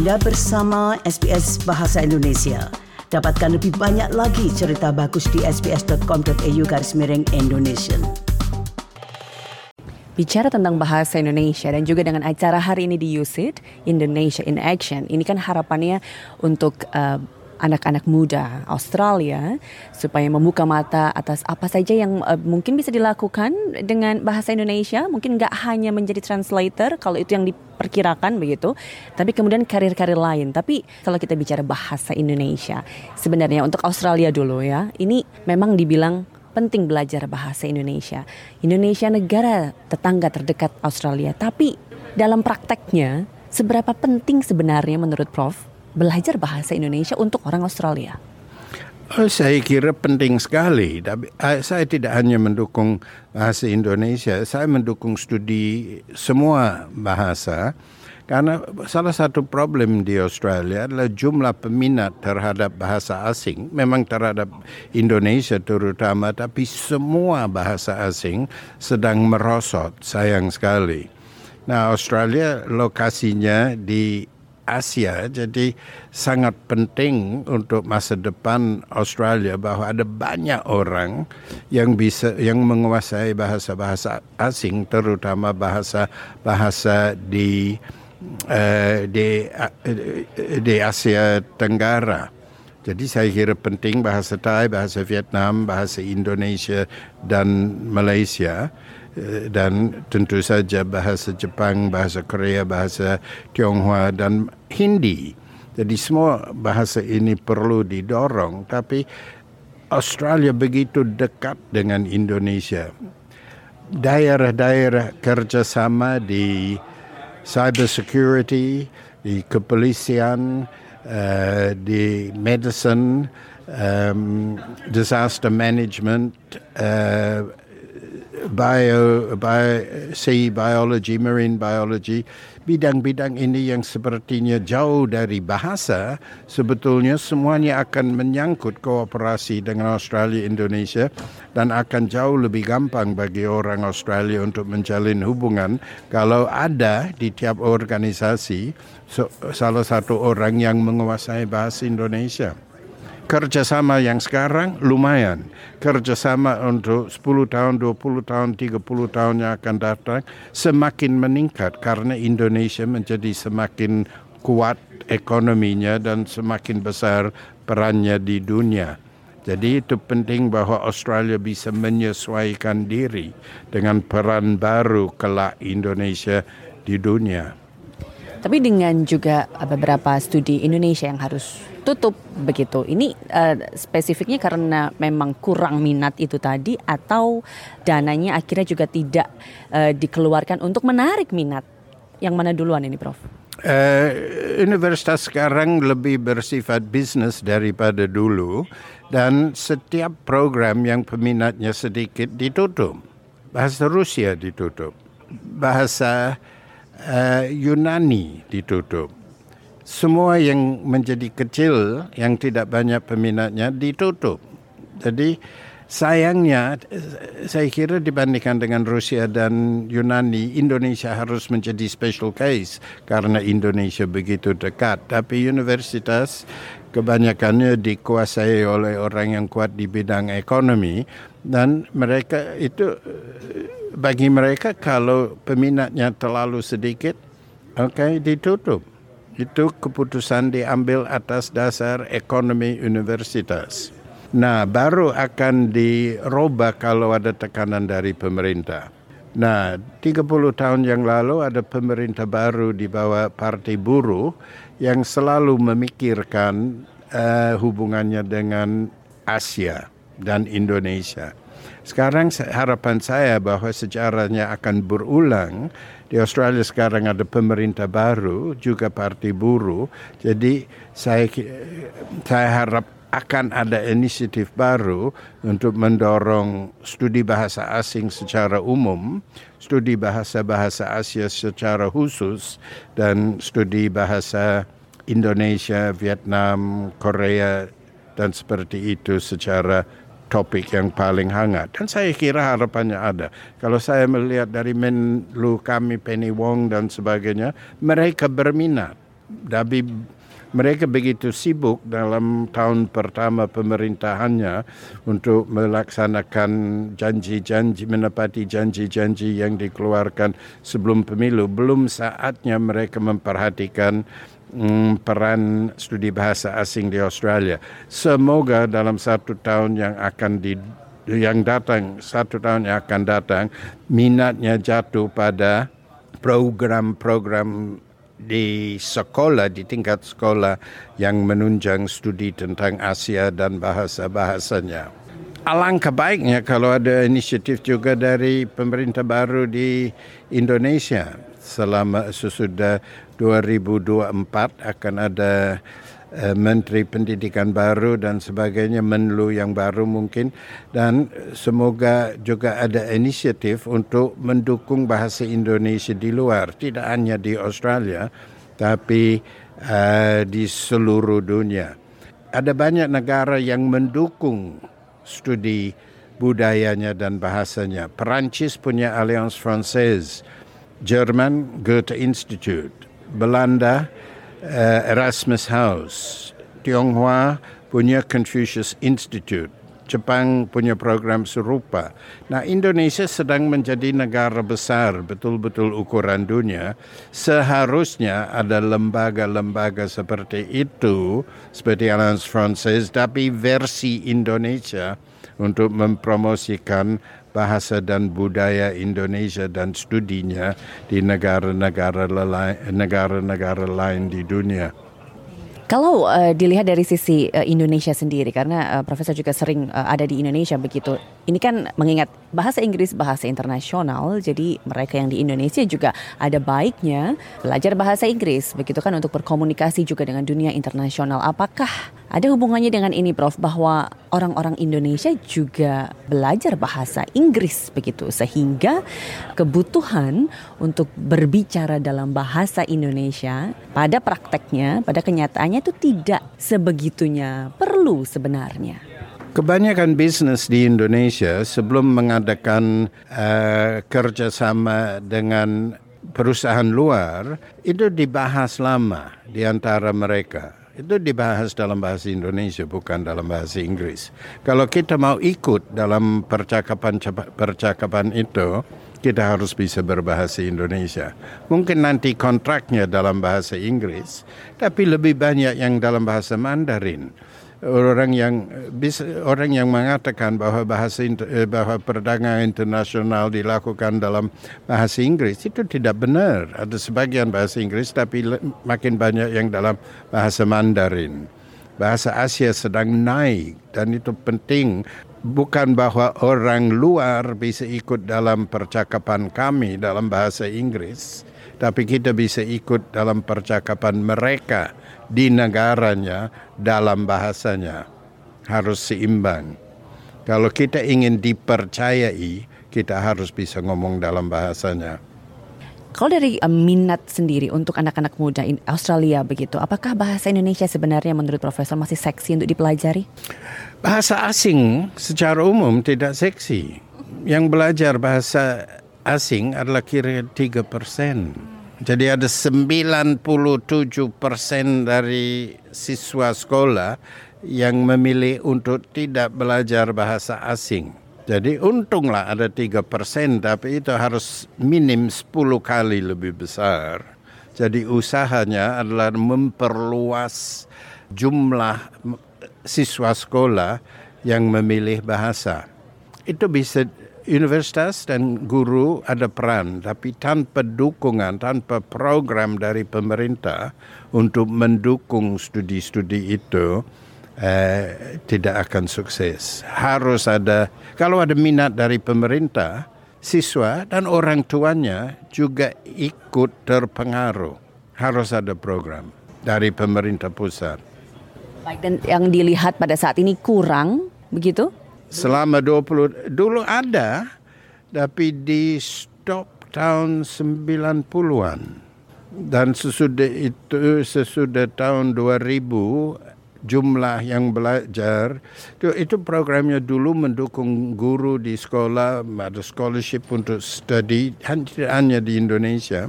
Anda bersama SBS Bahasa Indonesia. Dapatkan lebih banyak lagi cerita bagus di sbs.com.au garis miring Indonesia. Bicara tentang bahasa Indonesia dan juga dengan acara hari ini di USID, Indonesia in Action, ini kan harapannya untuk uh, anak-anak muda Australia supaya membuka mata atas apa saja yang uh, mungkin bisa dilakukan dengan bahasa Indonesia. Mungkin nggak hanya menjadi translator kalau itu yang diperkirakan begitu, tapi kemudian karir-karir lain. Tapi kalau kita bicara bahasa Indonesia, sebenarnya untuk Australia dulu ya, ini memang dibilang penting belajar bahasa Indonesia. Indonesia negara tetangga terdekat Australia, tapi dalam prakteknya seberapa penting sebenarnya menurut Prof belajar bahasa Indonesia untuk orang Australia? Oh, saya kira penting sekali. Uh, saya tidak hanya mendukung bahasa Indonesia, saya mendukung studi semua bahasa. Karena salah satu problem di Australia adalah jumlah peminat terhadap bahasa asing, memang terhadap Indonesia terutama, tapi semua bahasa asing sedang merosot, sayang sekali. Nah, Australia lokasinya di Asia. Jadi sangat penting untuk masa depan Australia bahwa ada banyak orang yang bisa yang menguasai bahasa-bahasa asing terutama bahasa-bahasa di uh, di uh, di Asia Tenggara. Jadi saya kira penting bahasa Thai, bahasa Vietnam, bahasa Indonesia dan Malaysia. Dan tentu saja bahasa Jepang, bahasa Korea, bahasa Tionghoa dan Hindi. Jadi semua bahasa ini perlu didorong tapi Australia begitu dekat dengan Indonesia. Daerah-daerah kerjasama di cyber security, di kepolisian, uh, di medicine, um, disaster management, uh, bio, bio, sea biology, marine biology, bidang-bidang ini yang sepertinya jauh dari bahasa, sebetulnya semuanya akan menyangkut kooperasi dengan Australia Indonesia dan akan jauh lebih gampang bagi orang Australia untuk menjalin hubungan kalau ada di tiap organisasi salah satu orang yang menguasai bahasa Indonesia kerjasama yang sekarang lumayan. Kerjasama untuk 10 tahun, 20 tahun, 30 tahun yang akan datang semakin meningkat karena Indonesia menjadi semakin kuat ekonominya dan semakin besar perannya di dunia. Jadi itu penting bahwa Australia bisa menyesuaikan diri dengan peran baru kelak Indonesia di dunia. Tapi dengan juga beberapa studi Indonesia yang harus tutup begitu. Ini uh, spesifiknya karena memang kurang minat itu tadi atau dananya akhirnya juga tidak uh, dikeluarkan untuk menarik minat. Yang mana duluan ini, Prof? Uh, universitas sekarang lebih bersifat bisnis daripada dulu dan setiap program yang peminatnya sedikit ditutup. Bahasa Rusia ditutup. Bahasa uh, Yunani ditutup semua yang menjadi kecil yang tidak banyak peminatnya ditutup. Jadi sayangnya saya kira dibandingkan dengan Rusia dan Yunani, Indonesia harus menjadi special case karena Indonesia begitu dekat. Tapi universitas kebanyakannya dikuasai oleh orang yang kuat di bidang ekonomi dan mereka itu bagi mereka kalau peminatnya terlalu sedikit, oke okay, ditutup itu keputusan diambil atas dasar ekonomi universitas. Nah, baru akan dirubah kalau ada tekanan dari pemerintah. Nah, 30 tahun yang lalu ada pemerintah baru di bawah Partai Buruh yang selalu memikirkan uh, hubungannya dengan Asia dan Indonesia. Sekarang harapan saya bahwa sejarahnya akan berulang di Australia sekarang ada pemerintah baru, juga parti buruh. Jadi saya saya harap akan ada inisiatif baru untuk mendorong studi bahasa asing secara umum, studi bahasa-bahasa Asia secara khusus, dan studi bahasa Indonesia, Vietnam, Korea, dan seperti itu secara topik yang paling hangat dan saya kira harapannya ada. Kalau saya melihat dari Menlu kami Penny Wong dan sebagainya, mereka berminat tapi mereka begitu sibuk dalam tahun pertama pemerintahannya untuk melaksanakan janji-janji, menepati janji-janji yang dikeluarkan sebelum pemilu. Belum saatnya mereka memperhatikan mm, peran studi bahasa asing di Australia. Semoga dalam satu tahun yang akan di yang datang satu tahun yang akan datang minatnya jatuh pada program-program di sekolah, di tingkat sekolah yang menunjang studi tentang Asia dan bahasa-bahasanya. Alangkah baiknya kalau ada inisiatif juga dari pemerintah baru di Indonesia selama sesudah 2024 akan ada Menteri Pendidikan baru dan sebagainya, Menlu yang baru mungkin dan semoga juga ada inisiatif untuk mendukung bahasa Indonesia di luar, tidak hanya di Australia tapi uh, di seluruh dunia. Ada banyak negara yang mendukung studi budayanya dan bahasanya. Perancis punya Alliance Française, Jerman Goethe Institute, Belanda Erasmus House, Tionghoa punya Confucius Institute, Jepang punya program serupa. Nah, Indonesia sedang menjadi negara besar, betul-betul ukuran dunia. Seharusnya ada lembaga-lembaga seperti itu, seperti Alliance Française, tapi versi Indonesia untuk mempromosikan bahasa dan budaya Indonesia dan studinya di negara-negara negara-negara lain di dunia. Kalau uh, dilihat dari sisi uh, Indonesia sendiri, karena uh, Profesor juga sering uh, ada di Indonesia begitu, ini kan mengingat bahasa Inggris bahasa internasional, jadi mereka yang di Indonesia juga ada baiknya belajar bahasa Inggris, begitu kan untuk berkomunikasi juga dengan dunia internasional. Apakah ada hubungannya dengan ini, Prof, bahwa orang-orang Indonesia juga belajar bahasa Inggris begitu, sehingga kebutuhan untuk berbicara dalam bahasa Indonesia pada prakteknya, pada kenyataannya itu tidak sebegitunya perlu sebenarnya. Kebanyakan bisnis di Indonesia sebelum mengadakan uh, kerjasama dengan perusahaan luar itu dibahas lama di antara mereka itu dibahas dalam bahasa Indonesia bukan dalam bahasa Inggris. Kalau kita mau ikut dalam percakapan percakapan itu, kita harus bisa berbahasa Indonesia. Mungkin nanti kontraknya dalam bahasa Inggris, tapi lebih banyak yang dalam bahasa Mandarin orang yang bisa orang yang mengatakan bahwa bahasa eh, bahwa perdagangan internasional dilakukan dalam bahasa Inggris itu tidak benar. Ada sebagian bahasa Inggris tapi makin banyak yang dalam bahasa Mandarin. Bahasa Asia sedang naik dan itu penting bukan bahwa orang luar bisa ikut dalam percakapan kami dalam bahasa Inggris, tapi kita bisa ikut dalam percakapan mereka di negaranya dalam bahasanya harus seimbang. Kalau kita ingin dipercayai, kita harus bisa ngomong dalam bahasanya. Kalau dari uh, minat sendiri untuk anak-anak muda in Australia begitu, apakah bahasa Indonesia sebenarnya menurut Profesor masih seksi untuk dipelajari? Bahasa asing secara umum tidak seksi. Yang belajar bahasa asing adalah kira 3 persen. Jadi ada 97 persen dari siswa sekolah yang memilih untuk tidak belajar bahasa asing. Jadi untunglah ada 3 persen, tapi itu harus minim 10 kali lebih besar. Jadi usahanya adalah memperluas jumlah siswa sekolah yang memilih bahasa. Itu bisa universitas dan guru ada peran, tapi tanpa dukungan, tanpa program dari pemerintah untuk mendukung studi-studi itu, eh, tidak akan sukses. Harus ada, kalau ada minat dari pemerintah, siswa dan orang tuanya juga ikut terpengaruh. Harus ada program dari pemerintah pusat. Baik, dan yang dilihat pada saat ini kurang, begitu? Selama 20 dulu ada tapi di stop tahun 90-an dan sesudah itu sesudah tahun 2000 jumlah yang belajar itu, itu programnya dulu mendukung guru di sekolah ada scholarship untuk studi hanya di Indonesia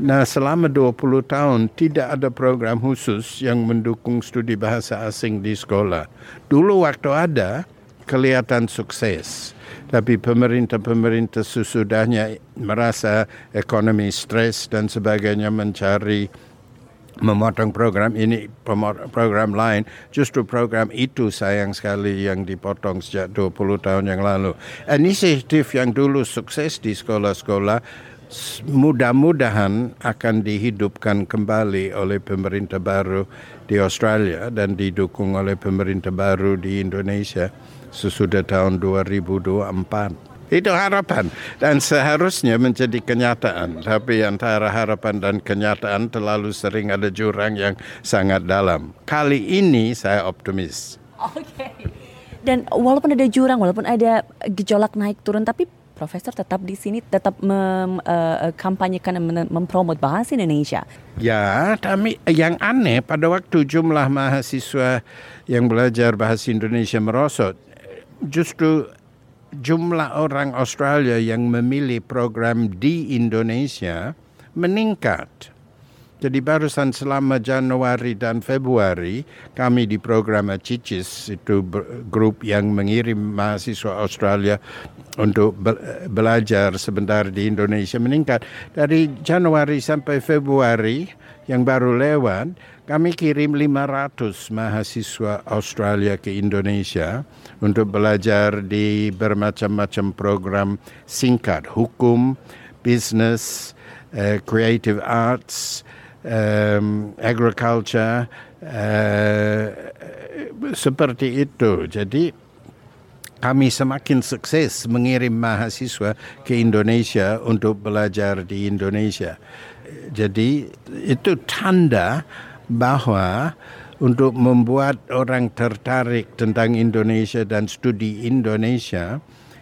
Nah, selama 20 tahun tidak ada program khusus yang mendukung studi bahasa asing di sekolah. Dulu waktu ada, kelihatan sukses. Tapi pemerintah-pemerintah sesudahnya merasa ekonomi stres dan sebagainya mencari memotong program ini program lain. Justru program itu sayang sekali yang dipotong sejak 20 tahun yang lalu. Inisiatif yang dulu sukses di sekolah-sekolah mudah-mudahan akan dihidupkan kembali oleh pemerintah baru di Australia dan didukung oleh pemerintah baru di Indonesia sesudah tahun 2024. Itu harapan dan seharusnya menjadi kenyataan. Tapi antara harapan dan kenyataan terlalu sering ada jurang yang sangat dalam. Kali ini saya optimis. Oke. Okay. Dan walaupun ada jurang, walaupun ada gejolak naik turun, tapi profesor tetap di sini tetap mengkampanyekan uh, dan mempromot bahasa Indonesia. Ya, tapi yang aneh pada waktu jumlah mahasiswa yang belajar bahasa Indonesia merosot, justru jumlah orang Australia yang memilih program di Indonesia meningkat. Jadi barusan selama Januari dan Februari kami di program CICIS itu grup yang mengirim mahasiswa Australia untuk belajar sebentar di Indonesia meningkat. Dari Januari sampai Februari yang baru lewat kami kirim 500 mahasiswa Australia ke Indonesia untuk belajar di bermacam-macam program singkat hukum, bisnis, uh, creative arts, um, agriculture uh, seperti itu. Jadi kami semakin sukses mengirim mahasiswa ke Indonesia untuk belajar di Indonesia. Jadi itu tanda bahwa untuk membuat orang tertarik tentang Indonesia dan studi Indonesia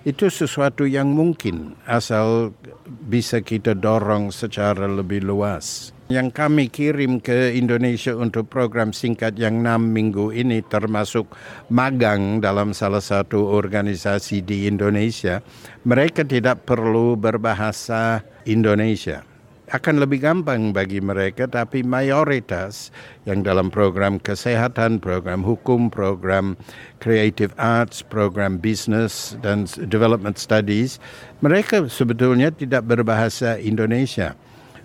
itu sesuatu yang mungkin asal bisa kita dorong secara lebih luas. Yang kami kirim ke Indonesia untuk program singkat yang enam minggu ini termasuk magang dalam salah satu organisasi di Indonesia, mereka tidak perlu berbahasa Indonesia akan lebih gampang bagi mereka tapi mayoritas yang dalam program kesehatan, program hukum, program creative arts, program business dan development studies mereka sebetulnya tidak berbahasa Indonesia.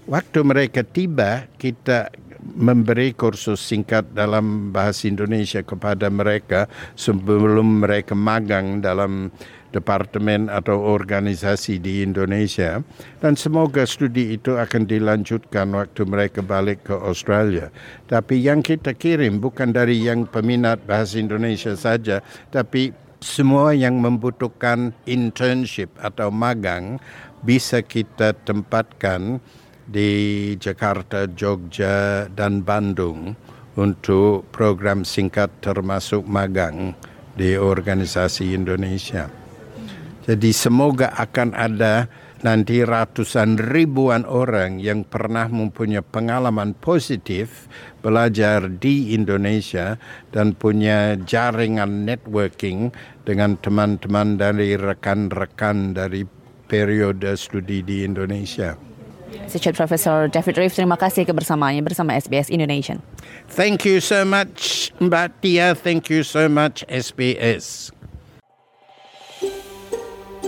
Waktu mereka tiba kita memberi kursus singkat dalam bahasa Indonesia kepada mereka sebelum mereka magang dalam departemen atau organisasi di Indonesia dan semoga studi itu akan dilanjutkan waktu mereka balik ke Australia. Tapi yang kita kirim bukan dari yang peminat bahasa Indonesia saja, tapi semua yang membutuhkan internship atau magang bisa kita tempatkan di Jakarta, Jogja, dan Bandung untuk program singkat termasuk magang di organisasi Indonesia. Jadi semoga akan ada nanti ratusan ribuan orang yang pernah mempunyai pengalaman positif belajar di Indonesia dan punya jaringan networking dengan teman-teman dari rekan-rekan dari periode studi di Indonesia. Associate Professor David Reif, terima kasih kebersamaannya bersama SBS Indonesia. Thank you so much, Mbak Tia. Thank you so much, SBS.